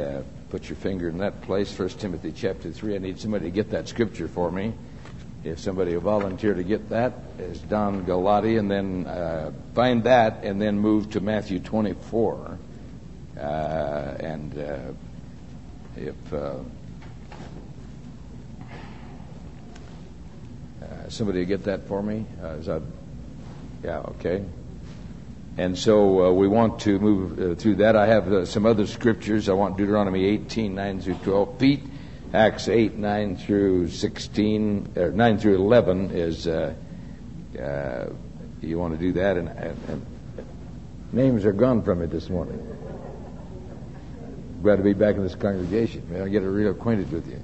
Uh, put your finger in that place, 1 Timothy chapter 3. I need somebody to get that scripture for me. If somebody will volunteer to get that, is Don Galati, and then uh, find that, and then move to Matthew 24. Uh, and uh, if uh, uh, somebody will get that for me, is that, yeah, okay. And so uh, we want to move uh, through that. I have uh, some other scriptures. I want Deuteronomy 18, 9 through 12 feet. Acts 8, 9 through 16, or 9 through 11 is, uh, uh, you want to do that. And, and, and, names are gone from it this morning. Glad to be back in this congregation. May I get real acquainted with you.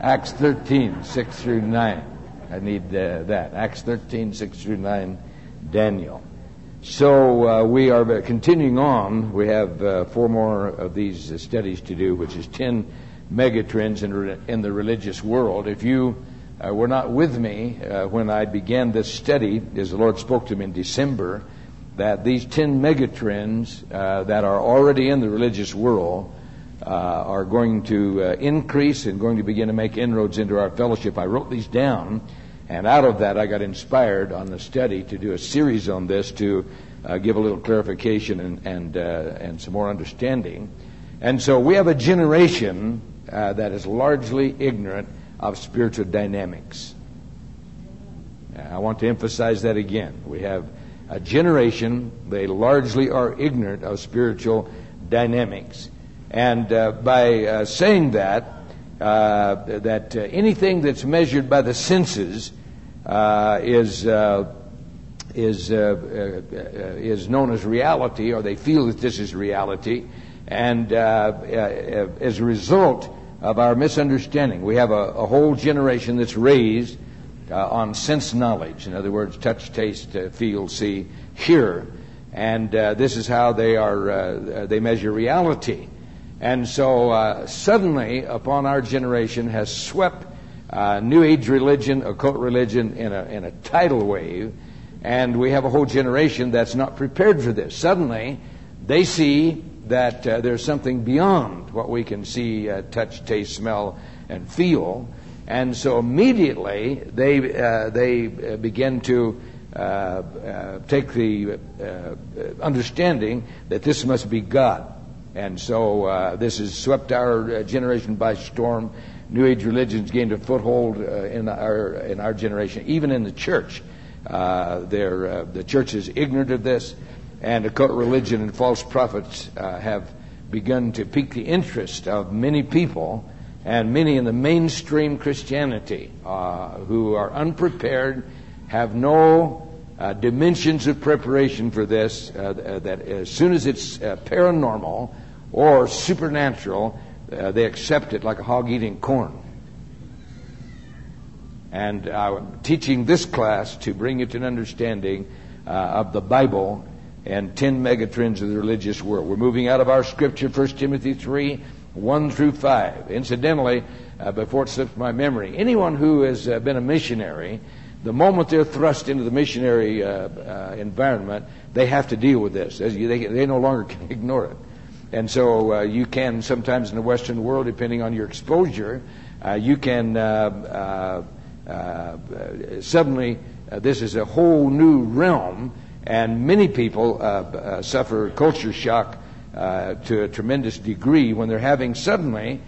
Acts 13, 6 through 9. I need uh, that. Acts 13, 6 through 9, Daniel. So uh, we are continuing on. We have uh, four more of these uh, studies to do, which is 10 megatrends in, re- in the religious world. If you uh, were not with me uh, when I began this study, as the Lord spoke to me in December, that these 10 megatrends uh, that are already in the religious world are going to increase and going to begin to make inroads into our fellowship. I wrote these down and out of that, I got inspired on the study to do a series on this to uh, give a little clarification and and, uh, and some more understanding. And so we have a generation uh, that is largely ignorant of spiritual dynamics. I want to emphasize that again. We have a generation, they largely are ignorant of spiritual dynamics. And uh, by uh, saying that, uh, that uh, anything that's measured by the senses uh, is uh, is uh, is known as reality, or they feel that this is reality, and as a result of our misunderstanding, we have a, a whole generation that's raised on sense knowledge. In other words, touch, taste, feel, see, hear, and this is how they are they measure reality. And so uh, suddenly, upon our generation, has swept uh, New Age religion, occult religion in a, in a tidal wave, and we have a whole generation that's not prepared for this. Suddenly, they see that uh, there's something beyond what we can see, uh, touch, taste, smell, and feel, and so immediately they uh, they uh, begin to take the understanding that this must be God, and so this has swept our generation by storm New Age religions gained a foothold uh, in our in our generation, even in the church. Uh, uh, the church is ignorant of this, and occult religion and false prophets uh, have begun to pique the interest of many people, and many in the mainstream Christianity uh, who are unprepared, have no uh, dimensions of preparation for this. that as soon as it's paranormal or supernatural, uh, they accept it like a hog eating corn. And I'm teaching this class to bring you to an understanding uh, of the Bible and 10 megatrends of the religious world. We're moving out of our scripture, 1 Timothy 3, 1 through 5. Incidentally, uh, before it slips my memory, anyone who has uh, been a missionary, the moment they're thrust into the missionary uh, uh, environment, they have to deal with this. They, they no longer can ignore it. And so uh, you can sometimes in the Western world, depending on your exposure, uh, you can uh, uh, uh suddenly uh, this is a whole new realm, and many people suffer culture shock to a tremendous degree when they're having suddenly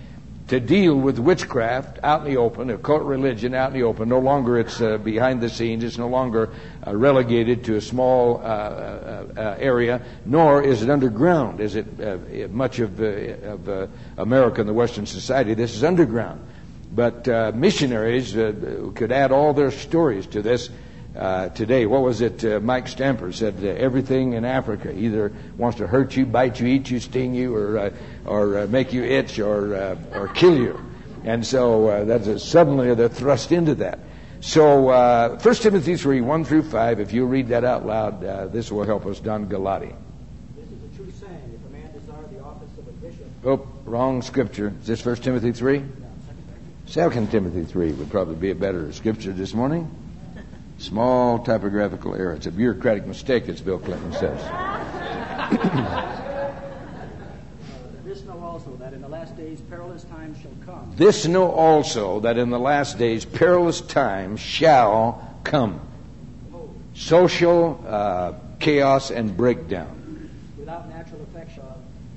to deal with witchcraft out in the open, occult religion out in the open. No longer it's uh, behind the scenes. It's no longer uh, relegated to a small uh, uh, uh area, nor is it underground. Is it uh, much of, of America and the Western society? This is underground. But missionaries could add all their stories to this. Today, what was it? Mike Stamper said everything in Africa either wants to hurt you, bite you, eat you, sting you, or or uh, make you itch or uh, or kill you. And so uh, that's a, suddenly they're thrust into that. So uh, 1 Timothy 3, 1 through 5, if you read that out loud, uh, this will help us, Don Galati. This is a true saying. If a man desire the office of a bishop... Oh, wrong scripture. Is this 1 Timothy 3? No, 2 Timothy 3 would probably be a better scripture this morning. Small typographical error. It's a bureaucratic mistake, as Bill Clinton says. This know also that in the last days perilous times shall come. This know also that in the last days perilous times shall come. Social uh, chaos and breakdown. Without natural affection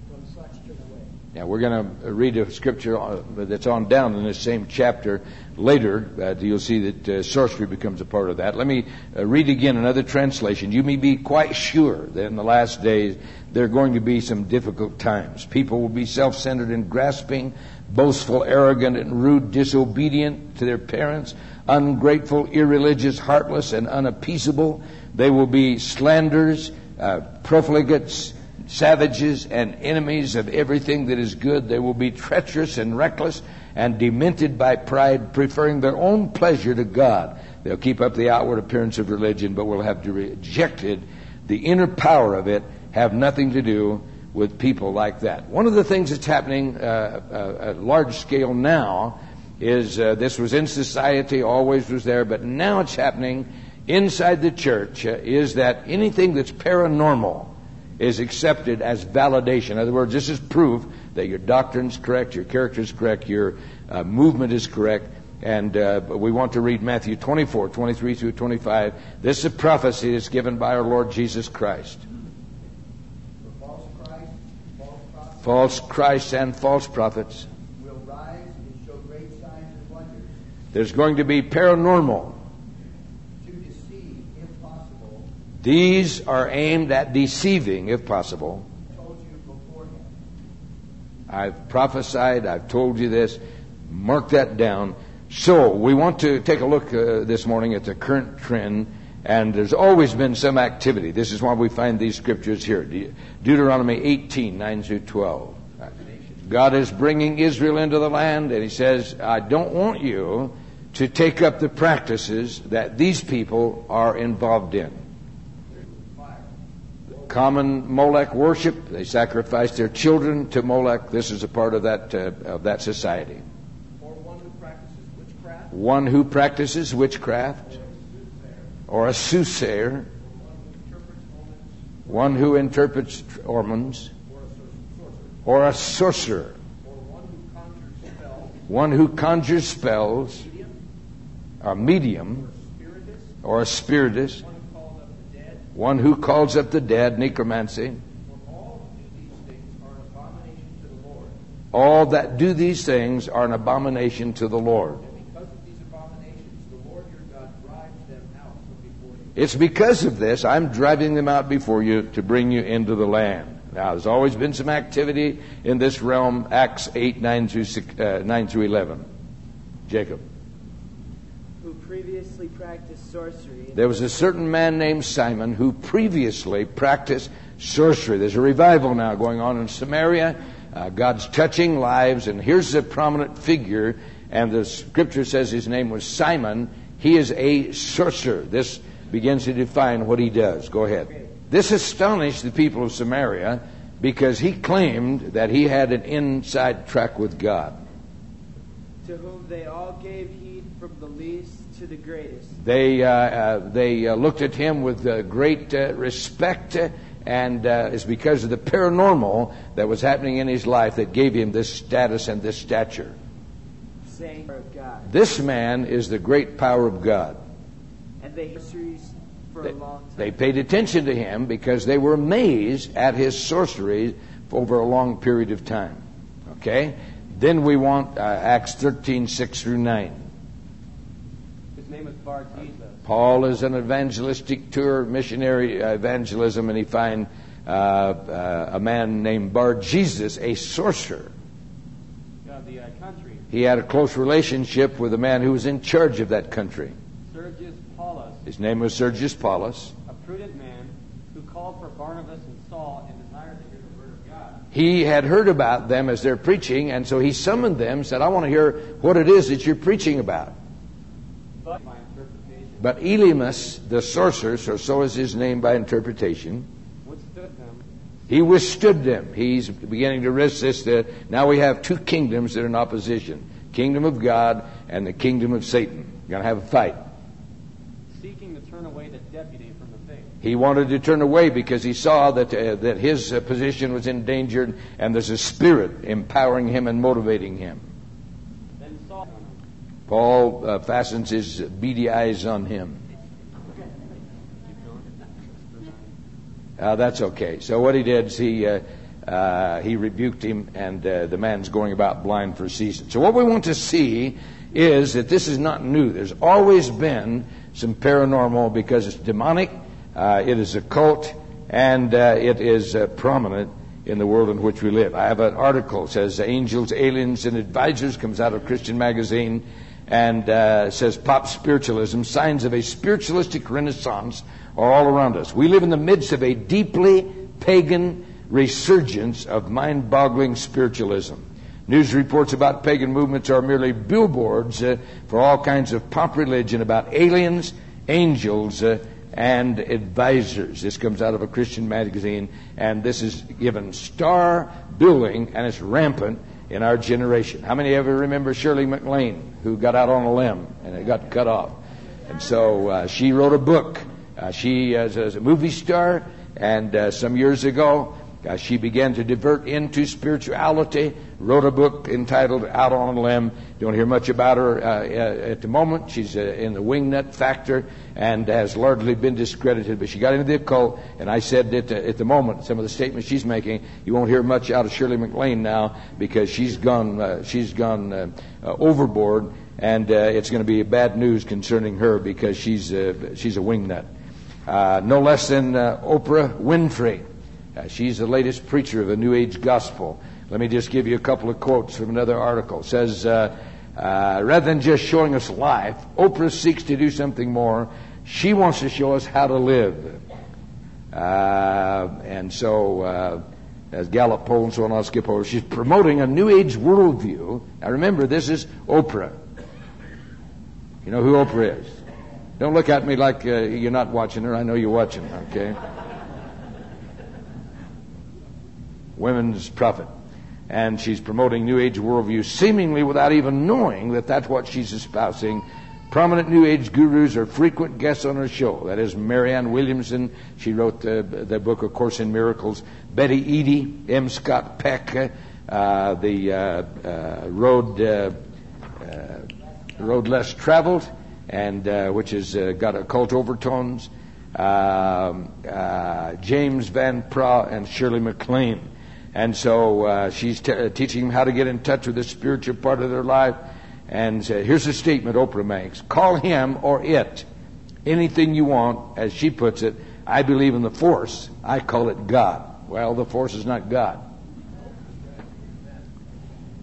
from such turn away. Now we're going to read a scripture uh, that's on down in this same chapter later. Uh, you'll see that uh, sorcery becomes a part of that. Let me uh, read again another translation. You may be quite sure that in the last days there are going to be some difficult times. People will be self-centered and grasping, boastful, arrogant, and rude, disobedient to their parents, ungrateful, irreligious, heartless, and unappeasable. They will be slanders, uh, profligates, savages, and enemies of everything that is good. They will be treacherous and reckless and demented by pride, preferring their own pleasure to God. They'll keep up the outward appearance of religion, but will have rejected the inner power of it, have nothing to do with people like that. One of the things that's happening uh, uh, at large scale now is uh, this was in society, always was there, but now it's happening inside the church uh, is that anything that's paranormal is accepted as validation. In other words, this is proof that your doctrine's correct, your character is correct, your uh, movement is correct. And uh, we want to read Matthew 24, 23 through 25. This is a prophecy that's given by our Lord Jesus Christ. false Christ, false False Christs and false prophets. will rise and show great signs and wonders There's going to be paranormal. to deceive, if possible, These are aimed at deceiving, if possible. I've prophesied, I've told you this. Mark that down. So, we want to take a look uh, this morning at the current trend, and there's always been some activity. This is why we find these scriptures here De- Deuteronomy 18, 9 through 12. God is bringing Israel into the land, and He says, I don't want you to take up the practices that these people are involved in. Common Molech worship, they sacrificed their children to Molech. This is a part of that, uh, of that society. Or one who practices witchcraft, One who practices witchcraft, or a soothsayer, one who interprets omens, or a sorcerer, or one who conjures spells, one who conjures spells, a medium, or a spiritist, one who calls up the dead. One who calls up the dead, necromancy. All that do these things are an abomination to the Lord. It's because of this I'm driving them out before you to bring you into the land. Now, there's always been some activity in this realm, Acts 8, 9 through, six- uh, 9 through 11. Jacob. Previously practiced sorcery There was a certain man named Simon who previously practiced sorcery. There's a revival now going on in Samaria. Uh, God's touching lives, and here's a prominent figure, and the scripture says his name was Simon. He is a sorcerer. This begins to define what he does. Go ahead. This astonished the people of Samaria because he claimed that he had an inside track with God. to whom they all gave heed from the least to the greatest. They, uh, uh, they uh, looked at him with uh, great uh, respect, uh, and uh, it's because of the paranormal that was happening in his life that gave him this status and this stature. saying of God. This man is the great power of God. And they sorceries for They, a long time. they paid attention to him because they were amazed at his sorcery over a long period of time. Okay? Then we want uh, Acts 13, 6 through 9. His name is Bar Jesus. Paul is an evangelistic tour, missionary uh, evangelism, and he finds uh, uh, a man named Bar Jesus, a sorcerer. the uh, country. He had a close relationship with a man who was in charge of that country. Sergius Paulus, His name was Sergius Paulus. a prudent man who called for Barnabas and Saul and desired to hear the word of God. He had heard about them as they're preaching, and so he summoned them, said, I want to hear what it is that you're preaching about. But Elymas, the sorcerer, so, so is his name by interpretation, he withstood them. He's beginning to resist it. Now we have two kingdoms that are in opposition kingdom of God and the kingdom of Satan. Going to have a fight. seeking to turn away the deputy from the faith. He wanted to turn away because he saw that, uh, that his uh, position was endangered and there's a spirit empowering him and motivating him. Paul uh, fastens his beady eyes on him. Uh, that's okay. So what he did is he uh, uh, he rebuked him, and uh, the man's going about blind for a season. So what we want to see is that this is not new. There's always been some paranormal because it's demonic, uh, it is occult, and uh, it is prominent in the world in which we live. I have an article that says angels, aliens, and advisors comes out of Christian Magazine and uh, says pop spiritualism signs of a spiritualistic renaissance are all around us. We live in the midst of a deeply pagan resurgence of mind boggling spiritualism. News reports about pagan movements are merely billboards uh, for all kinds of pop religion about aliens, angels, uh, and advisors. This comes out of a Christian magazine, and this is given star billing, and it's rampant in our generation. How many ever remember Shirley MacLaine, who got out on a limb and it got cut off? And so uh, she wrote a book. Uh, she, as, as, a movie star, and uh, some years ago, she began to divert into spirituality, wrote a book entitled Out on a Limb. You don't hear much about her uh, uh, at the moment. She's uh, in the wingnut factor and has largely been discredited, but she got into the occult, and I said that uh, at the moment, some of the statements she's making, you won't hear much out of Shirley MacLaine now because she's gone, uh, she's gone overboard, and it's going to be bad news concerning her because she's, she's a wingnut. no less than Oprah Winfrey. Uh, she's the latest preacher of the New Age gospel. Let me just give you a couple of quotes from another article. It says, uh, uh, rather than just showing us life, Oprah seeks to do something more. She wants to show us how to live. Uh, and so, uh, as Gallup poll and so on, I'll skip over. She's promoting a New Age worldview. Now remember, this is Oprah. You know who Oprah is. Don't look at me like uh, you're not watching her. I know you're watching, her, okay? Women's prophet. And she's promoting New Age worldview seemingly without even knowing that that's what she's espousing. Prominent New Age gurus are frequent guests on her show. That is Marianne Williamson. She wrote the, the book, of Course in Miracles. Betty Eadie, M. Scott Peck, uh, the uh, uh, road uh, uh, road less traveled, and uh, which has got occult overtones. Um, James Van Praagh and Shirley MacLaine. And so uh, she's t- uh, teaching them how to get in touch with the spiritual part of their life. And uh, here's a statement Oprah makes Call him or it anything you want, as she puts it. I believe in the force. I call it God. Well, the force is not God.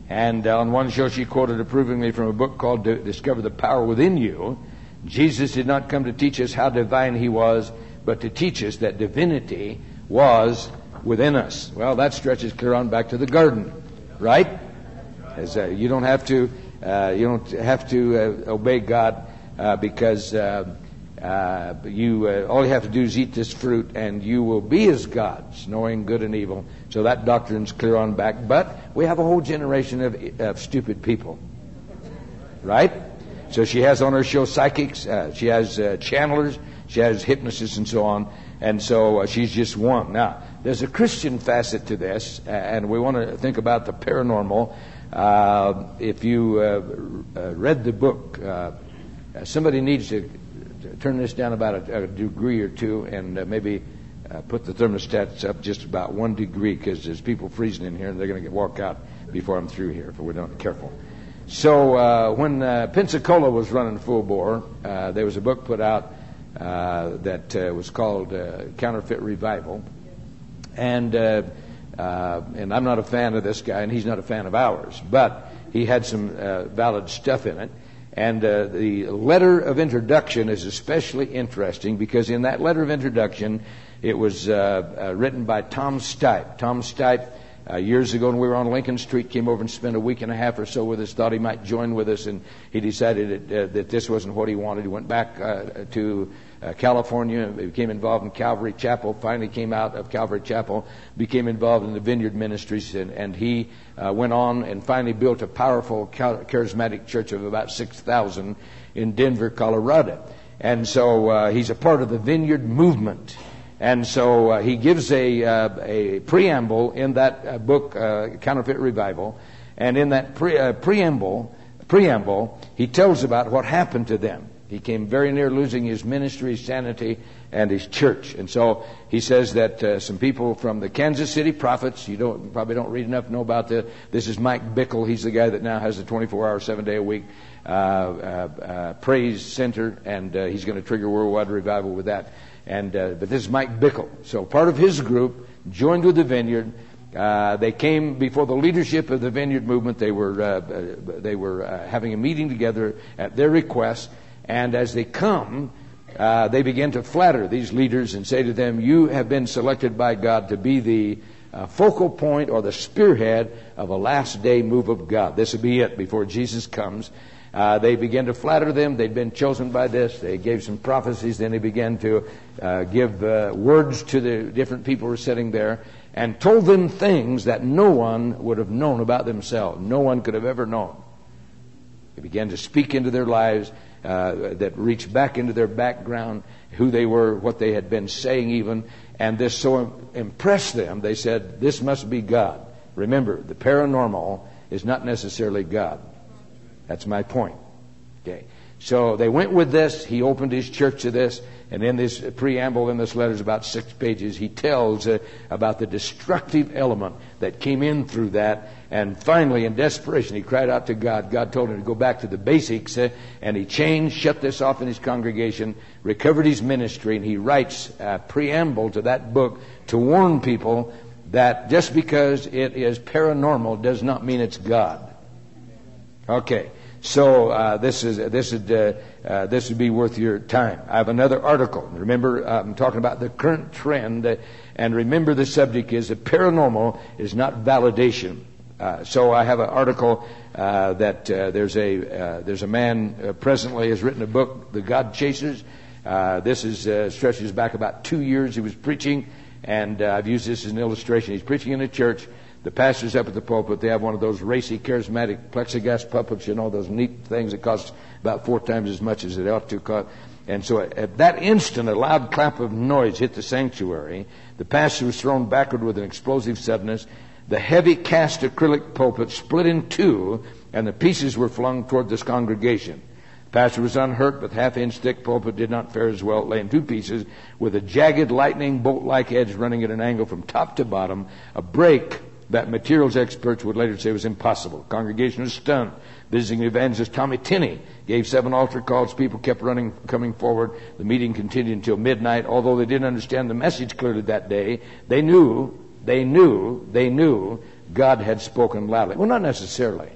And on one show, she quoted approvingly from a book called Discover the Power Within You. Jesus did not come to teach us how divine he was, but to teach us that divinity was within us. Well, that stretches clear on back to the garden, right? As, uh, you don't have to uh, you don't have to uh, obey God uh, because uh, uh, you all you have to do is eat this fruit and you will be as gods, knowing good and evil. So that doctrine's clear on back. But we have a whole generation of, of stupid people, right? So she has on her show psychics, she has channelers, she has hypnotists, and so on. And so she's just one. Now, there's a Christian facet to this, and we want to think about the paranormal. Uh, if you uh, uh, read the book, uh, somebody needs to, turn this down about a, a degree or two and uh, maybe uh, put the thermostats up just about one degree because there's people freezing in here and they're going to walk out before I'm through here if we're not careful. So when Pensacola was running full bore, there was a book put out that was called Counterfeit Revival and uh, uh, and I'm not a fan of this guy, and he's not a fan of ours, but he had some uh, valid stuff in it. And uh, the letter of introduction is especially interesting because in that letter of introduction, it was uh, uh, written by Tom Stipe. Tom Stipe, uh, years ago when we were on Lincoln Street, came over and spent a week and a half or so with us, thought he might join with us, and he decided that, that this wasn't what he wanted. He went back to uh, California, became involved in Calvary Chapel, finally came out of Calvary Chapel, became involved in the Vineyard Ministries, and, and he uh, went on and finally built a powerful charismatic church of about 6,000 in Denver, Colorado. And so uh, he's a part of the Vineyard movement. And so uh, he gives a, uh, a preamble in that uh, book, Counterfeit Revival. And in that pre- preamble, preamble, he tells about what happened to them. He came very near losing his ministry, his sanity, and his church. And so he says that uh, some people from the Kansas City prophets, you don't probably don't read enough know about this. This is Mike Bickle. He's the guy that now has the 24-hour, seven-day-a-week uh, uh, uh, praise center, and uh, he's going to trigger worldwide revival with that. And uh, but this is Mike Bickle. So part of his group joined with the Vineyard. Uh, they came before the leadership of the Vineyard movement. They were uh, they were uh, having a meeting together at their request, and as they come, uh, they begin to flatter these leaders and say to them, "You have been selected by God to be the uh, focal point or the spearhead of a last day move of God. This will be it before Jesus comes." Uh, they begin to flatter them. They'd been chosen by this. They gave some prophecies. Then they began to uh, give uh, words to the different people who were sitting there and told them things that no one would have known about themselves. No one could have ever known. They began to speak into their lives uh, that reached back into their background, who they were, what they had been saying, even. And this so impressed them, they said, This must be God. Remember, the paranormal is not necessarily God. That's my point. Okay. So they went with this. He opened his church to this. And in this preamble in this letter is about six pages. He tells uh, about the destructive element that came in through that. And finally, in desperation, he cried out to God. God told him to go back to the basics. Uh, and he changed, shut this off in his congregation, recovered his ministry. And he writes a preamble to that book to warn people that just because it is paranormal does not mean it's God. Okay. So uh, this is this would uh, uh, this would be worth your time. I have another article. Remember, I'm talking about the current trend, uh, and remember the subject is that paranormal is not validation. Uh, so I have an article uh, that uh, there's a uh, there's a man presently has written a book, The God Chasers. this is stretches back about two years. He was preaching, and I've used this as an illustration. He's preaching in a church. The pastor's up at the pulpit. They have one of those racy, charismatic plexiglass puppets, you know, those neat things that cost about four times as much as it ought to cost. And so at that instant, a loud clap of noise hit the sanctuary. The pastor was thrown backward with an explosive suddenness. The heavy cast acrylic pulpit split in two, and the pieces were flung toward this congregation. The pastor was unhurt, but the half inch thick pulpit did not fare as well. It lay in two pieces with a jagged lightning bolt like edge running at an angle from top to bottom. A break that materials experts would later say was impossible. The Congregation was stunned. Visiting evangelist Tommy Tenney gave seven altar calls. People kept running, coming forward. The meeting continued until midnight. Although they didn't understand the message clearly that day, they knew, they knew, they knew God had spoken loudly. Well, not necessarily.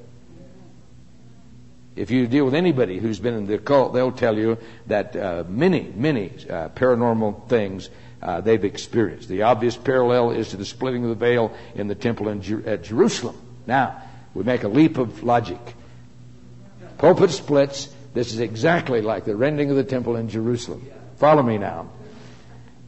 If you deal with anybody who's been in the cult, they'll tell you that uh, many, many uh, paranormal things uh, they've experienced. The obvious parallel is to the splitting of the veil in the temple Jer- at Jerusalem. Now, we make a leap of logic. Pulpit splits. This is exactly like the rending of the temple in Jerusalem. Follow me now.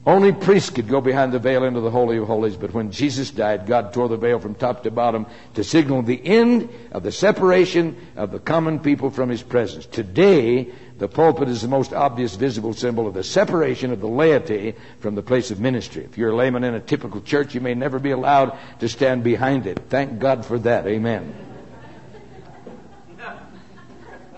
Only priests could go behind the veil into the Holy of Holies, but when Jesus died, God tore the veil from top to bottom to signal the end of the separation of the common people from His presence. Today, the pulpit is the most obvious visible symbol of the separation of the laity from the place of ministry. If you're a layman in a typical church, you may never be allowed to stand behind it. Thank God for that. Amen.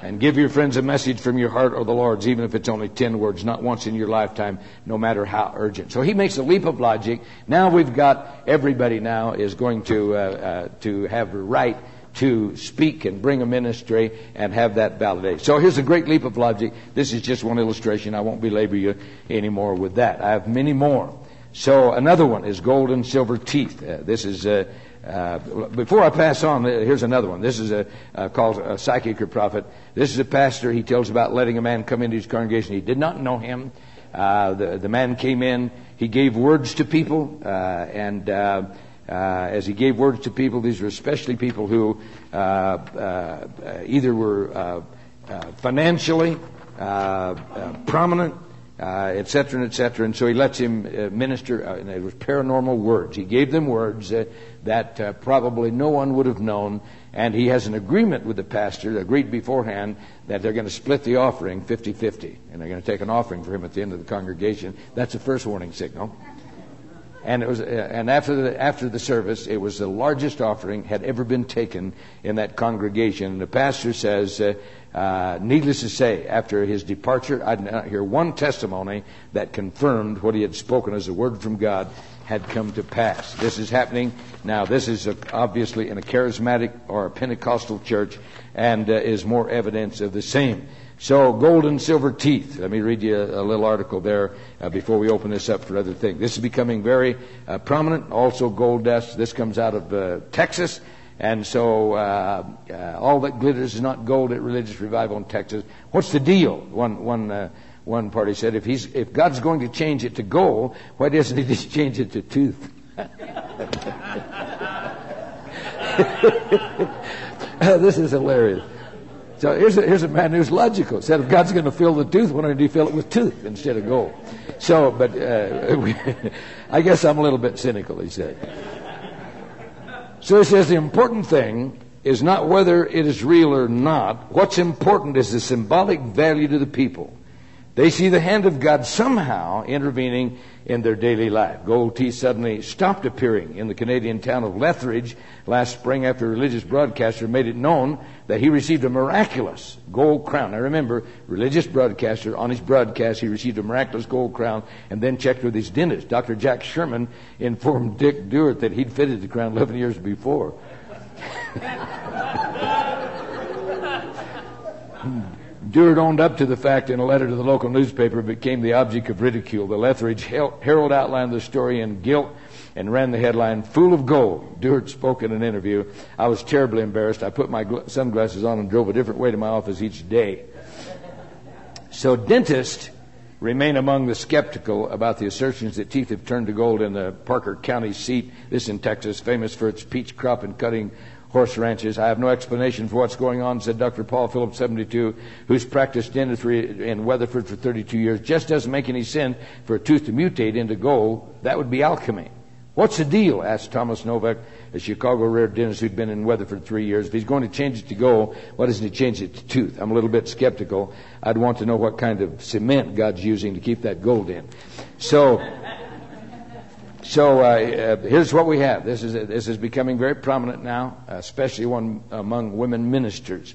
And give your friends a message from your heart or the Lord's, even if it's only ten words, not once in your lifetime, no matter how urgent. So he makes a leap of logic. Now we've got everybody now is going to uh, uh, to have a right to speak and bring a ministry and have that validated. So here's a great leap of logic. This is just one illustration. I won't belabor you anymore with that. I have many more. So another one is gold and silver teeth. Uh, this is uh, before I pass on, uh, here's another one. This is a, uh, called a psychic or prophet. This is a pastor. He tells about letting a man come into his congregation. He did not know him. Uh, the, the man came in. He gave words to people, uh, and uh, as he gave words to people, these were especially people who either were financially prominent uh, et cetera, and et. And so he lets him uh, minister, uh, and it was paranormal words. He gave them words uh, that uh, probably no one would have known, and he has an agreement with the pastor, agreed beforehand, that they're going to split the offering 50 50, and they're going to take an offering for him at the end of the congregation. That's the first warning signal. And it was, uh, and after the, after the service, it was the largest offering had ever been taken in that congregation. And the pastor says, uh, uh, needless to say, after his departure, I did not hear one testimony that confirmed what he had spoken as a word from God had come to pass. This is happening now. This is a, obviously in a charismatic or a Pentecostal church, and uh, is more evidence of the same. So, gold and silver teeth. Let me read you a, a little article there uh, before we open this up for other things. This is becoming very uh, prominent. Also, gold dust. This comes out of uh, Texas. And so, uh, uh, all that glitters is not gold at religious revival in Texas. What's the deal? One, one, uh, one party said, if, he's, if God's going to change it to gold, why doesn't he just change it to tooth? this is hilarious. So here's a, here's a man who's logical. Said if God's going to fill the tooth, why don't he fill it with tooth instead of gold? So, but uh, I guess I'm a little bit cynical, he said. So he says the important thing is not whether it is real or not. What's important is the symbolic value to the people. They see the hand of God somehow intervening in their daily life. Gold teeth suddenly stopped appearing in the Canadian town of Lethbridge last spring after a religious broadcaster made it known that he received a miraculous gold crown. Now remember, religious broadcaster, on his broadcast, he received a miraculous gold crown and then checked with his dentist. Dr. Jack Sherman informed Dick Dewert that he'd fitted the crown 11 years before. Dewert owned up to the fact in a letter to the local newspaper, but became the object of ridicule. The Lethbridge Herald outlined the story in gilt and ran the headline, Fool of Gold. Dewert spoke in an interview. I was terribly embarrassed. I put my sunglasses on and drove a different way to my office each day. So dentists remain among the skeptical about the assertions that teeth have turned to gold in the Parker County seat, this in Texas, famous for its peach crop and cutting horse ranches. I have no explanation for what's going on, said Dr. Paul Phillips, 72, who's practiced dentistry in Weatherford for 32 years. Just doesn't make any sense for a tooth to mutate into gold. That would be alchemy. What's the deal? asked Thomas Novak, a Chicago rare dentist who'd been in Weatherford three years. If he's going to change it to gold, why doesn't he change it to tooth? I'm a little bit skeptical. I'd want to know what kind of cement God's using to keep that gold in. So, so uh, uh, here's what we have. This is this is becoming very prominent now, especially one among women ministers.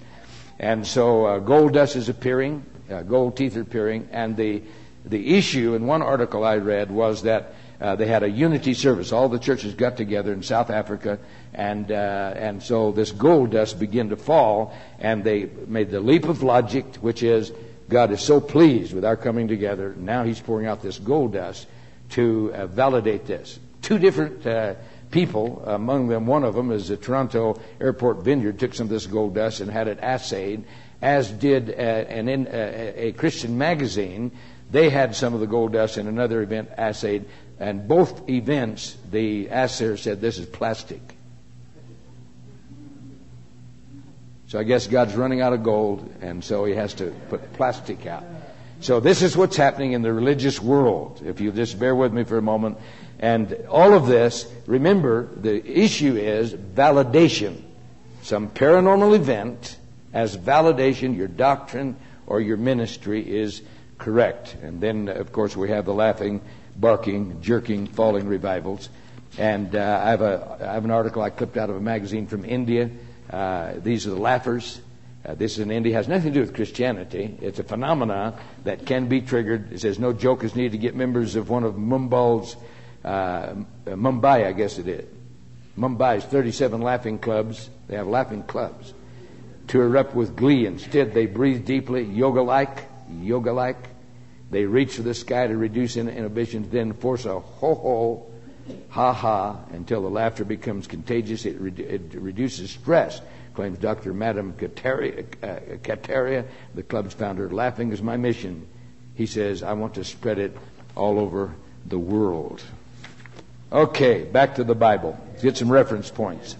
And so uh, gold dust is appearing, uh, gold teeth are appearing, and the the issue in one article I read was that uh, they had a unity service. All the churches got together in South Africa, and uh, and so this gold dust began to fall, and they made the leap of logic, which is God is so pleased with our coming together. Now He's pouring out this gold dust to uh, validate this. Two different uh, people, among them, one of them is the Toronto Airport Vineyard, took some of this gold dust and had it assayed, as did uh, an, in, uh, a Christian magazine. They had some of the gold dust in another event assayed, and both events, the assayer said this is plastic. So I guess God's running out of gold, and so he has to put plastic out. So this is what's happening in the religious world. If you just bear with me for a moment. And all of this, remember, the issue is validation. Some paranormal event as validation, your doctrine or your ministry is correct. And then, of course, we have the laughing, barking, jerking, falling revivals. And uh, I, have a, I have an article I clipped out of a magazine from India. Uh, these are the laughers. Uh, this in India has nothing to do with Christianity. It's a phenomena that can be triggered. It says no joke is needed to get members of one of Mumbai's, uh, Mumbai, I guess it is. Mumbai's 37 laughing clubs. They have laughing clubs to erupt with glee. Instead, they breathe deeply, yoga-like, yoga-like. They reach for the sky to reduce inhibitions, then force a ho-ho, ha-ha, until the laughter becomes contagious. It, re- it reduces stress claims Dr. Madan Kataria, uh, the club's founder. Laughing is my mission. He says, I want to spread it all over the world. Okay, back to the Bible. Let's get some reference points.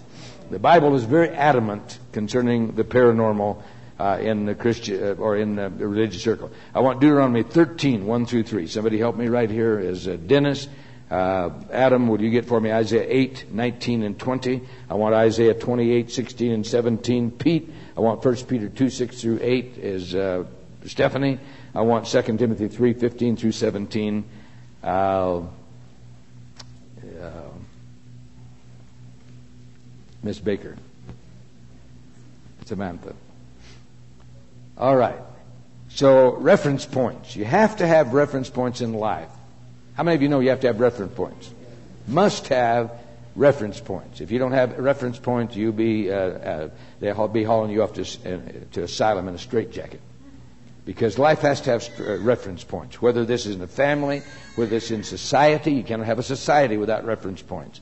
The Bible is very adamant concerning the paranormal uh, in the Christian uh, or in the religious circle. I want Deuteronomy 13, 1 through 3. Somebody help me right here is uh, Dennis. Uh, Adam, will you get for me Isaiah 8, 19 and 20? I want Isaiah 28, 16 and 17. Pete, I want 1 Peter 2, 6 through 8 is uh, Stephanie. I want 2 Timothy 3, 15 through 17. Uh, Miss Baker. Samantha. All right. So, reference points. You have to have reference points in life. How many of you know you have to have reference points? Must have reference points. If you don't have reference points, you'll be, uh, uh, they'll be hauling you off to, uh, to asylum in a straitjacket. Because life has to have uh, reference points. Whether this is in the family, whether this is in society, you cannot have a society without reference points.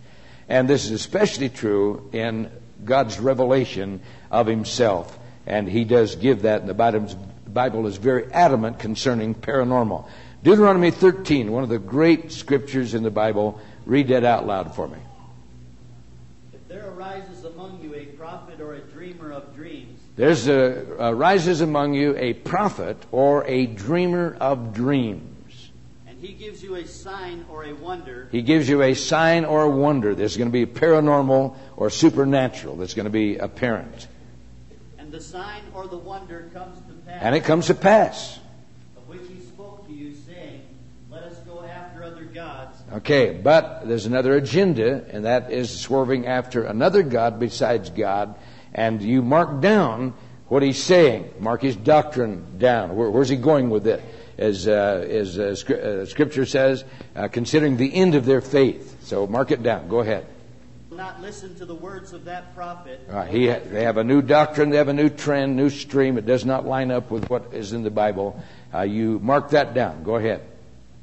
And this is especially true in God's revelation of Himself. And He does give that, and the Bible is very adamant concerning paranormal. Deuteronomy 13, one of the great scriptures in the Bible. Read that out loud for me. If there arises among you a prophet or a dreamer of dreams, there's a, uh, arises among you a prophet or a dreamer of dreams. And he gives you a sign or a wonder. He gives you a sign or a wonder. There's going to be paranormal or supernatural that's going to be apparent. And the sign or the wonder comes to pass. And it comes to pass. Of which he spoke to you, saying, Let us go after other gods. Okay, but there's another agenda, and that is swerving after another God besides God and you mark down what he's saying. Mark his doctrine down. Where, where's he going with it? As, uh, as uh, uh, Scripture says, uh, considering the end of their faith. So mark it down. Go ahead. Not listen to the words of that prophet. he, they have a new doctrine, they have a new trend, new stream. It does not line up with what is in the Bible. Uh, you mark that down. Go ahead.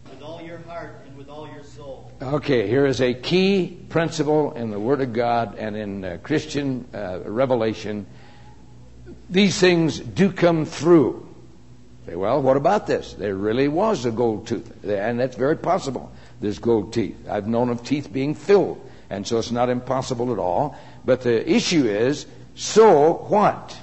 With all your heart Okay, here is a key principle in the Word of God and in uh, Christian uh, revelation. These things do come through. Say, well, what about this? There really was a gold tooth, and that's very possible. There's gold teeth. I've known of teeth being filled, and so it's not impossible at all. But the issue is, so what?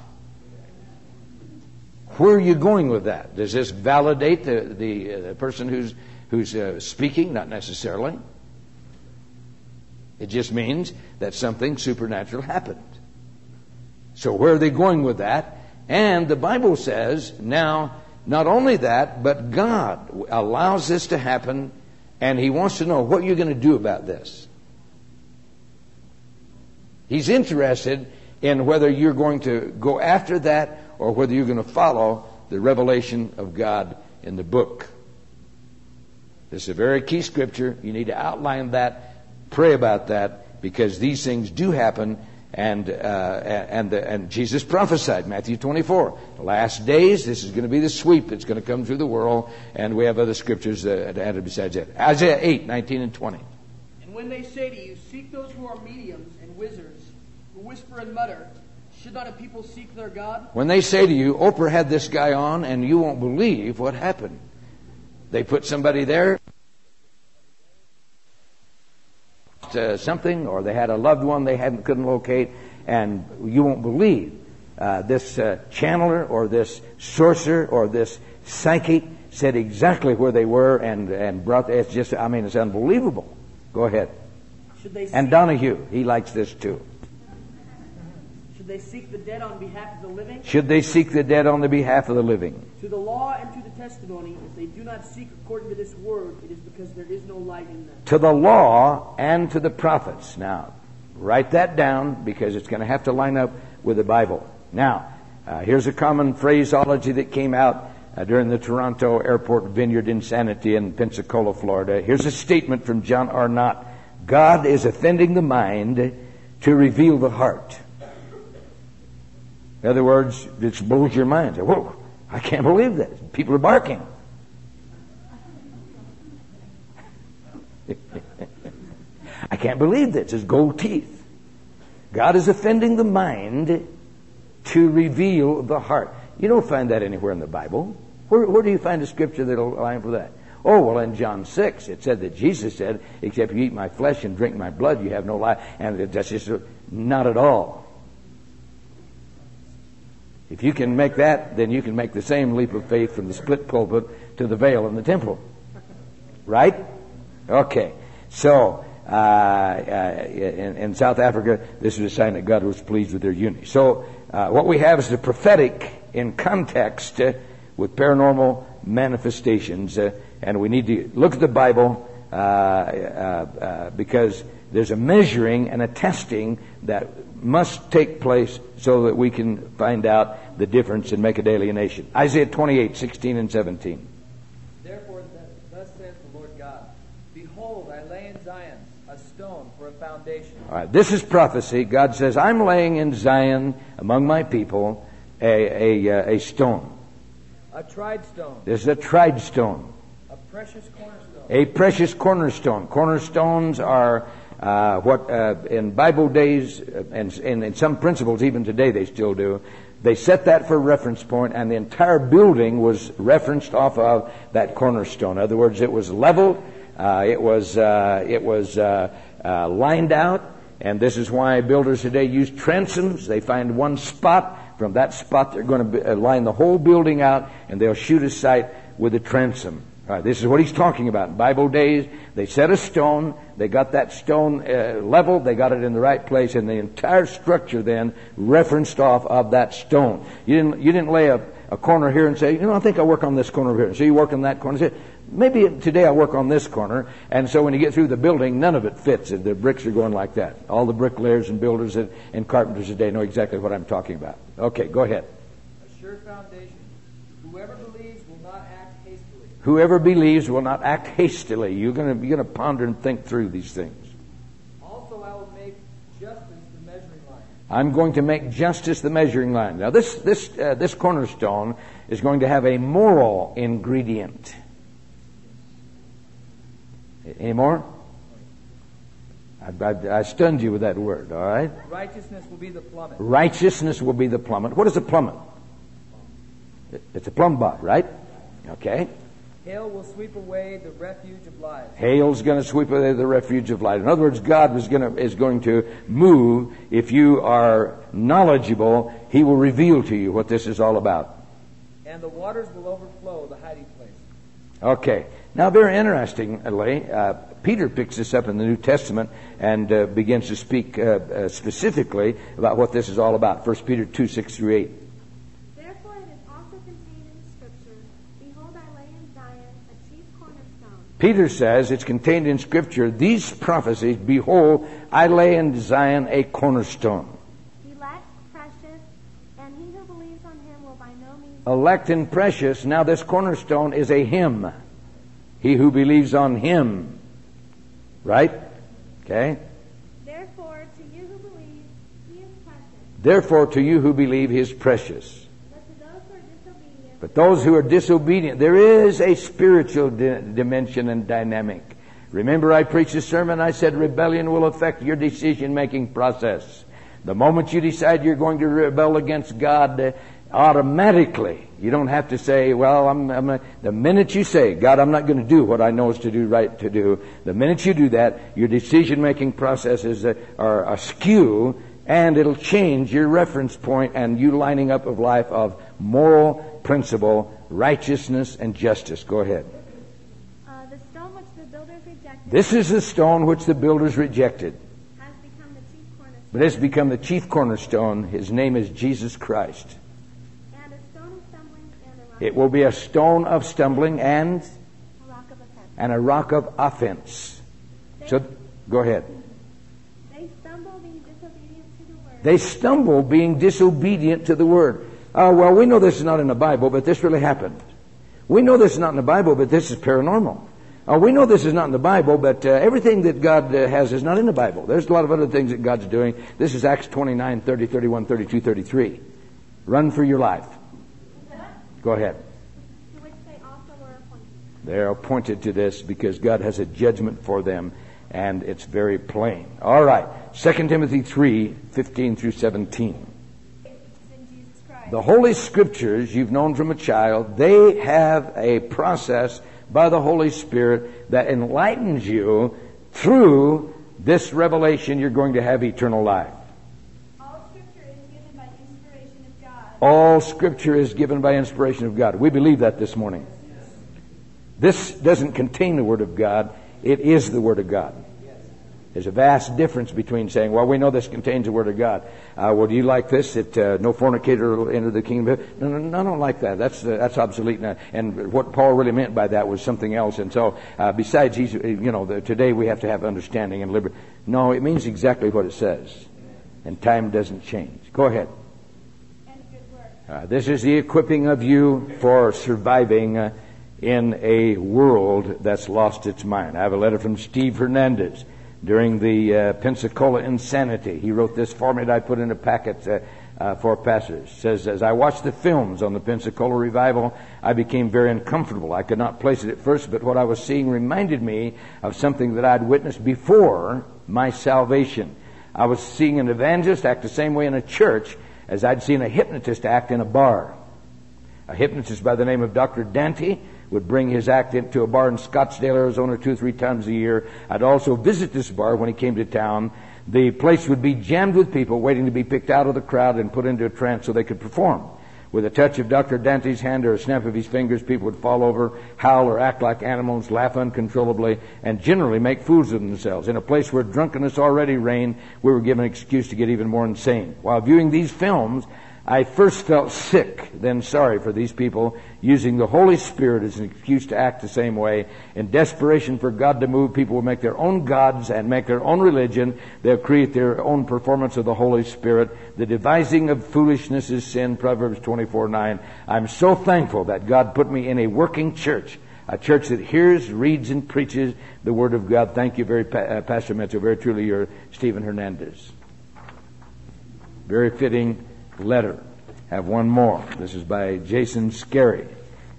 Where are you going with that? Does this validate the, the, uh, the person who's who's uh, speaking, not necessarily. It just means that something supernatural happened. So where are they going with that? And the Bible says now, not only that, but God allows this to happen, and He wants to know what you're going to do about this. He's interested in whether you're going to go after that or whether you're going to follow the revelation of God in the book. This is a very key scripture. You need to outline that, pray about that, because these things do happen. And uh, and the, and Jesus prophesied Matthew 24, the last days. This is going to be the sweep that's going to come through the world, and we have other scriptures uh, added besides that. Isaiah 8, 19 and 20. And when they say to you, "Seek those who are mediums and wizards, who whisper and mutter," should not a people seek their God? When they say to you, Oprah had this guy on, and you won't believe what happened. They put somebody there, uh, something, or they had a loved one they hadn't couldn't locate, and you won't believe uh, this uh, channeler or this sorcerer or this psychic said exactly where they were and and brought. It's just, I mean, it's unbelievable. Go ahead. and Donahue, he likes this too. Should they seek the dead on behalf of the living? Should they seek the dead on the behalf of the living? To the law and to the testimony, if they do not seek according to this word, it is because there is no light in them. To the law and to the prophets. Now, write that down because it's going to have to line up with the Bible. Now, uh, here's a common phraseology that came out uh, during the Toronto Airport Vineyard Insanity in Pensacola, Florida. Here's a statement from John Arnott God is offending the mind to reveal the heart. In other words, it blows your mind. Whoa, I can't believe this. People are barking. I can't believe this. It's gold teeth. God is offending the mind to reveal the heart. You don't find that anywhere in the Bible. Where, where do you find a scripture that'll align for that? Oh, well, in John 6, it said that Jesus said, except you eat my flesh and drink my blood, you have no life. And that's just not at all. If you can make that, then you can make the same leap of faith from the split pulpit to the veil in the temple. Right? Okay. So, uh, uh, in, in, South Africa, this was a sign that God was pleased with their unity. So, uh, what we have is the prophetic in context uh, with paranormal manifestations, uh, and we need to look at the Bible uh, because There's a measuring and a testing that must take place so that we can find out the difference and make a daily nation. Isaiah 28, 16 and 17. Therefore, thus saith the Lord God Behold, I lay in Zion a stone for a foundation. All right, this is prophecy. God says, I'm laying in Zion among my people a, a, uh, a stone. A tried stone, This is a tried stone. a precious cornerstone. A precious cornerstone. Cornerstones are uh, what uh, in Bible days, uh, and, and in some principles even today they still do, they set that for a reference point, and the entire building was referenced off of that cornerstone. In other words, it was leveled, uh, it was, uh, it was uh, lined out, and this is why builders today use transoms. They find one spot. From that spot, they're going to line the whole building out, and they'll shoot a sight with a transom. All right, this is what he's talking about. In Bible days, they set a stone, they got that stone uh, leveled, they got it in the right place, and the entire structure then referenced off of that stone. You didn't, you didn't lay a, a corner here and say, you know, I think I'll work on this corner over here. So you work on that corner. Say, Maybe today I work on this corner, and so when you get through the building, none of it fits. if The bricks are going like that. All the bricklayers and builders and, and carpenters today know exactly what I'm talking about. Okay, go ahead. A sure foundation. Whoever believes will not act hastily. Whoever believes will not act hastily. You're going to, you're going to ponder and think through these things. Also, I will make justice the measuring line. I'm going to make justice the measuring line. Now, this, this, uh, this cornerstone is going to have a moral ingredient. Any more? I, I, I stunned you with that word, all right? Righteousness will be the plummet. Righteousness will be the plummet. What is a plummet? It- It's a plumb bob, right? Okay. Hail will sweep away the refuge of lies. Hail's going to sweep away the refuge of light. In other words, God is going to, is going to move. If you are knowledgeable, He will reveal to you what this is all about. And the waters will overflow the hiding place. Okay. Now, very interestingly, uh, Peter picks this up in the New Testament and uh, begins to speak uh, uh, specifically about what this is all about. 1 Peter 2, 6 through 8. Therefore it is also contained in Scripture, Behold, I lay in Zion a chief cornerstone, Peter says it's contained in Scripture, these prophecies, behold, I lay in Zion a cornerstone. elect, precious, and he who believes on him will by no means elect and precious. Now, this cornerstone is a hymn. He who believes on him. Right? Okay? Therefore, to you who believe, he is precious. Therefore, to you who believe, he is precious. But to those who are disobedient, But those who are disobedient, there is a spiritual di- dimension and dynamic. Remember, I preached a sermon, I said rebellion will affect your decision making process. The moment you decide you're going to rebel against God, uh, automatically, you don't have to say, well, I'm, I'm the minute you say, God, I'm not going to do what I know is to do right to do, the minute you do that, your decision making processes uh, are askew and it'll change your reference point and you lining up of life of moral principle, righteousness, and justice. Go ahead. uh, the stone which the builders rejected This is the stone which the builders rejected, has become the chief cornerstone, but it's become the chief cornerstone. His name is Jesus Christ. and a stone of stumbling and a rock, It will be a stone of stumbling and, a rock of offense. and a rock of offense. So, go ahead. They stumble being disobedient to the word, They stumble being disobedient to the word. Oh, well, we know this is not in the Bible, but this really happened. We know this is not in the Bible, but this is paranormal. Oh, we know this is not in the Bible, but uh, everything that God uh, has is not in the Bible. There's a lot of other things that God's doing. This is Acts 29, 30, 31, 32, 33. Run for your life. Go ahead. They're appointed to this because God has a judgment for them, and it's very plain. All right. 2 Timothy 3, 15 through 17. In Jesus Christ. The Holy Scriptures, you've known from a child, they have a process by the Holy Spirit that enlightens you through this revelation you're going to have eternal life. All scripture is given by inspiration of God. All Scripture is given by inspiration of God. We believe that this morning. This doesn't contain the Word of God, it is the Word of God. There's a vast difference between saying, well, we know this contains the Word of God. Uh, well, do you like this? That uh, no fornicator will enter the kingdom? No, no, no, I don't like that. That's, uh, that's obsolete. And, and what Paul really meant by that was something else. And so, uh, besides, he's, you know, the, today we have to have understanding and liberty. No, it means exactly what it says. And time doesn't change. Go ahead. Uh, this is the equipping of you for surviving uh, in a world that's lost its mind. I have a letter from Steve Hernandez during the uh, Pensacola insanity. He wrote this for me that I put in a packet uh, uh, for pastors. says, as I watched the films on the Pensacola revival, I became very uncomfortable. I could not place it at first, but what I was seeing reminded me of something that I'd witnessed before my salvation. I was seeing an evangelist act the same way in a church as I'd seen a hypnotist act in a bar. A hypnotist by the name of Dr. Dante would bring his act into a bar in Scottsdale, Arizona, two or three times a year. I'd also visit this bar when he came to town. The place would be jammed with people waiting to be picked out of the crowd and put into a trance so they could perform. With a touch of Dr. Dante's hand or a snap of his fingers, people would fall over, howl or act like animals, laugh uncontrollably, and generally make fools of themselves. In a place where drunkenness already reigned, we were given an excuse to get even more insane. While viewing these films, I first felt sick, then sorry for these people using the Holy Spirit as an excuse to act the same way. In desperation for God to move, people will make their own gods and make their own religion. They'll create their own performance of the Holy Spirit. The devising of foolishness is sin, Proverbs 24 9. I'm so thankful that God put me in a working church. A church that hears, reads, and preaches the Word of God. Thank you very, uh, Pastor Mitchell. Very truly, you're Stephen Hernandez. Very fitting letter. Have one more. This is by Jason Scary.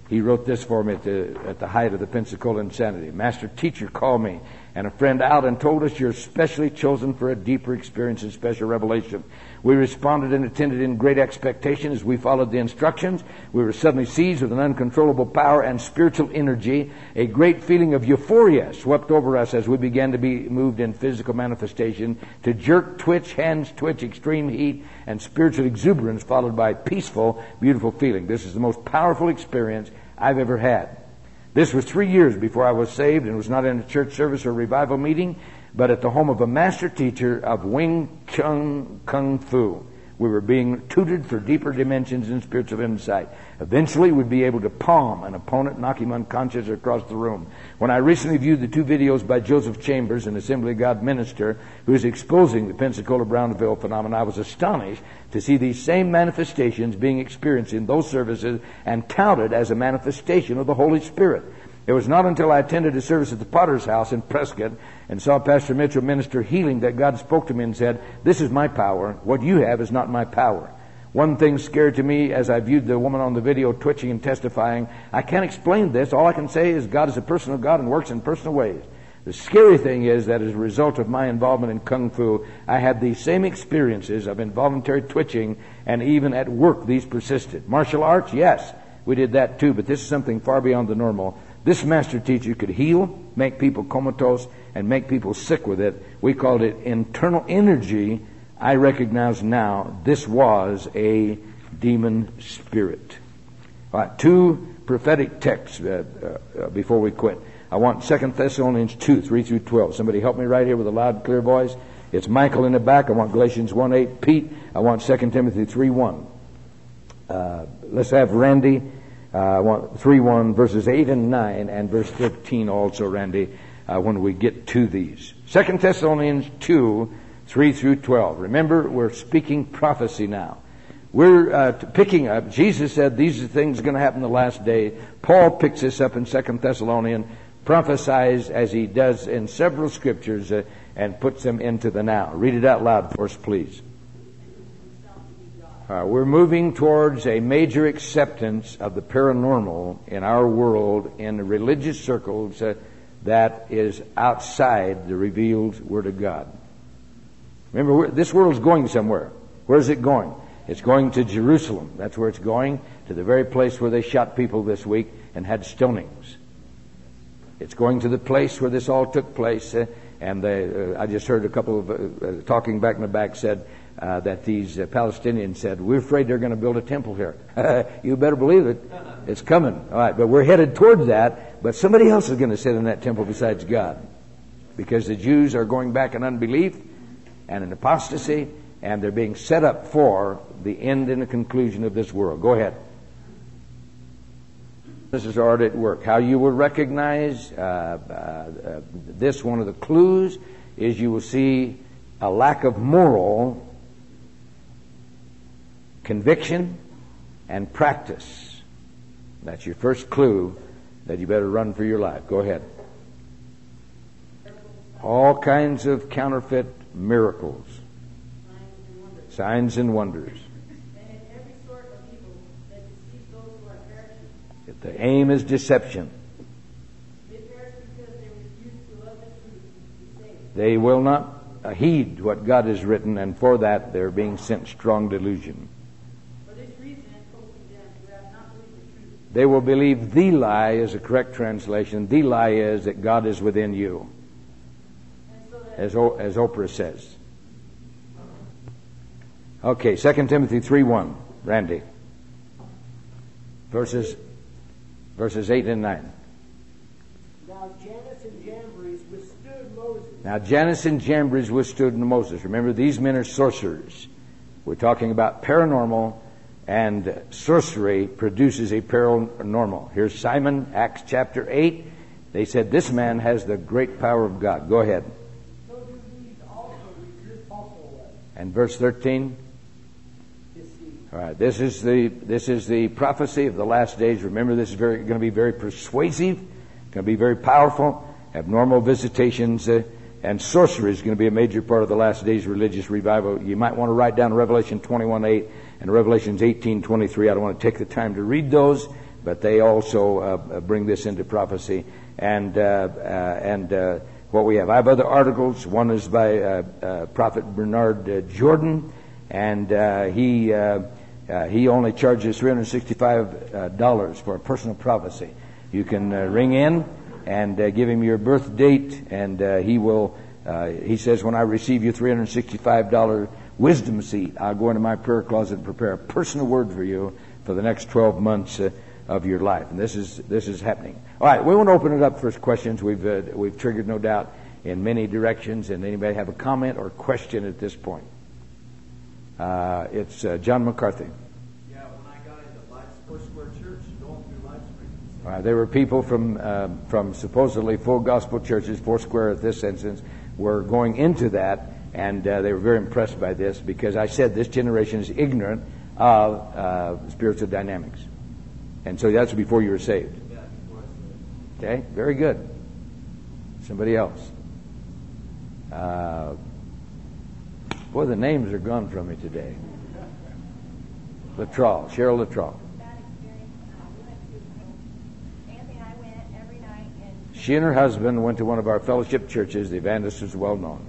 He wrote this for me at the, at the height of the Pensacola insanity. Master teacher called me and a friend out and told us you're specially chosen for a deeper experience and special revelation. We responded and attended in great expectation as we followed the instructions. We were suddenly seized with an uncontrollable power and spiritual energy. A great feeling of euphoria swept over us as we began to be moved in physical manifestation to jerk, twitch, hands twitch, extreme heat, and spiritual exuberance followed by peaceful, beautiful feeling. This is the most powerful experience I've ever had. This was three years before I was saved and was not in a church service or revival meeting but at the home of a master teacher of Wing Chun Kung Fu. We were being tutored for deeper dimensions and spiritual insight. Eventually, we'd be able to palm an opponent, knock him unconscious across the room. When I recently viewed the two videos by Joseph Chambers, an Assembly of God minister, who is exposing the Pensacola Brownsville phenomenon, I was astonished to see these same manifestations being experienced in those services and touted as a manifestation of the Holy Spirit. It was not until I attended a service at the Potter's House in Prescott and saw Pastor Mitchell minister healing that God spoke to me and said, This is my power. What you have is not my power. One thing scared to me as I viewed the woman on the video twitching and testifying. I can't explain this. All I can say is God is a personal God and works in personal ways. The scary thing is that as a result of my involvement in Kung Fu, I had these same experiences of involuntary twitching and even at work these persisted. Martial arts, yes, we did that too, but this is something far beyond the normal. This master teacher could heal, make people comatose, and make people sick with it. We called it internal energy. I recognize now this was a demon spirit. All right, two prophetic texts uh, uh, before we quit. I want Second Thessalonians 2, 3 through 12. Somebody help me right here with a loud, clear voice. It's Michael in the back. I want Galatians 1, 8. Pete, I want 2 Timothy 3, 1. Uh, let's have Randy uh, want 3 1, verses 8 and 9, and verse 13 also, Randy, uh, when we get to these. Second Thessalonians 2, 3 through 12. Remember, we're speaking prophecy now. We're uh, picking up, Jesus said these are things going to happen the last day. Paul picks this up in Second Thessalonians, prophesies as he does in several scriptures, uh, and puts them into the now. Read it out loud for us, please. Uh, we're moving towards a major acceptance of the paranormal in our world in religious circles uh, that is outside the revealed Word of God. Remember, this world is going somewhere. Where's it going? It's going to Jerusalem. That's where it's going, to the very place where they shot people this week and had stonings. It's going to the place where this all took place. Uh, and they, uh, I just heard a couple of uh, uh, talking back in the back said uh, that these uh, Palestinians said, We're afraid they're going to build a temple here. you better believe it. It's coming. All right, but we're headed towards that, but somebody else is going to sit in that temple besides God. Because the Jews are going back in unbelief and in apostasy, and they're being set up for the end and the conclusion of this world. Go ahead. This is already at work. How you will recognize uh, uh, this, one of the clues is you will see a lack of moral conviction and practice. That's your first clue that you better run for your life. Go ahead. All kinds of counterfeit miracles, signs and wonders. The aim is deception. They will not heed what God has written, and for that they're being sent strong delusion. They will believe the lie is a correct translation. The lie is that God is within you, as, o- as Oprah says. Okay, 2 Timothy 3 1. Randy. Verses, verses 8 and 9. Now Jannes and Jambres withstood Moses. Now, Jannes and Jambres withstood Moses. Remember, these men are sorcerers. We're talking about paranormal, and sorcery produces a paranormal. Here's Simon, Acts chapter 8. They said, This man has the great power of God. Go ahead. So do these also resist also was And verse 13. All right, this is the this is the prophecy of the last days. Remember, this is very going to be very persuasive, going to be very powerful. Abnormal visitations uh, and sorcery is going to be a major part of the last days religious revival. You might want to write down Revelation 21:8 and Revelations 18:23. I don't want to take the time to read those, but they also uh, bring this into prophecy. And uh, uh, and uh, what we have, I have other articles. One is by uh, uh, Prophet Bernard uh, Jordan, and uh, he. Uh, uh, he only charges $365 uh, for a personal prophecy. You can uh, ring in and uh, give him your birth date, and uh, he will. Uh, he says, "When I receive your $365 wisdom seat, I'll go into my prayer closet and prepare a personal word for you for the next 12 months uh, of your life." And this is this is happening. All right, we want to open it up for questions. We've uh, we've triggered, no doubt, in many directions. And anybody have a comment or question at this point? Uh, it's uh, John McCarthy. Yeah, when I got into Life Square Church, going through Life Spring, Uh, there were people from uh, from supposedly full gospel churches, Foursquare at this instance, were going into that, and uh, they were very impressed by this because I said this generation is ignorant of uh, spiritual dynamics, and so that's before you were saved. Okay, very good. Somebody else. Uh, boy, the names are gone from me today. Latrell, Cheryl Latrell. She and her husband went to one of our fellowship churches. The evangelist was well known.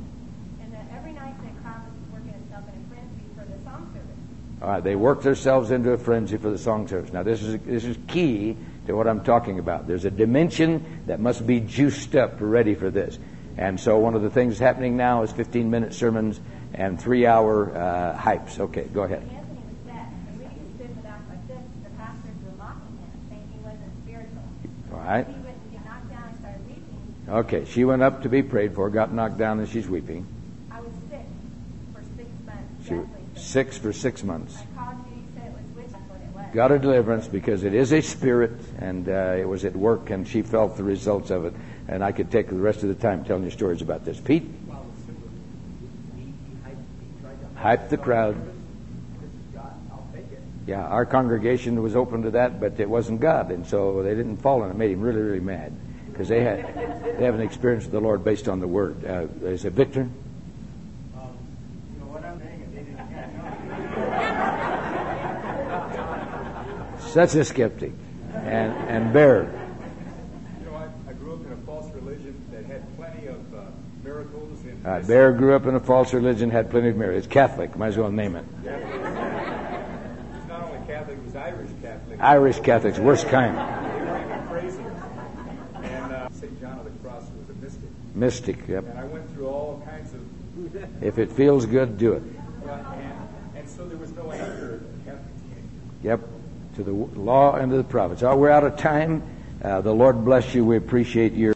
and uh, every night the crowd was working itself in a frenzy for the song service. All right, they worked themselves into a frenzy for the song service. Now, this is this is key to what I'm talking about. There's a dimension that must be juiced up ready for this. And so, one of the things happening now is 15-minute sermons and three-hour uh, hypes. Okay, go ahead. Anthony was set, and we just stood in the back like this. The pastors were mocking him, saying he wasn't spiritual. All right. He went and got knocked down and started weeping. Okay, she went up to be prayed for, got knocked down, and she's weeping. I was sick for six months. She. Six for six months. I called you, you said it was witch, that's what it was. got a deliverance because it is a spirit and uh, it was at work and she felt the results of it. And I could take the rest of the time telling you stories about this. Pete, hype the crowd. This is God. I'll take it. Yeah, our congregation was open to that, but it wasn't God, and so they didn't fall and it. Made him really, really mad because they had they have an experience with the Lord based on the Word. Uh, is it Victor? Um, you know what I'm saying? is They didn't catch on. Such a skeptic, and and Bear. You know, I, I grew up in a false religion that had plenty of uh, miracles and Uh, Bear grew up in a false religion, had plenty of miracles. It's Catholic. Might as well name it. it was not only Catholic, it was Irish Catholic. Irish Catholics, worst kind. They were even crazier. And uh, St. John of the Cross was a mystic. Mystic. Yep. And I went through all kinds of, If it feels good, do it. yeah, and, and so there was no anchor in the Catholic teaching. Yep. To the law and to the prophets. Oh, we're out of time. Uh, the Lord bless you. We appreciate your.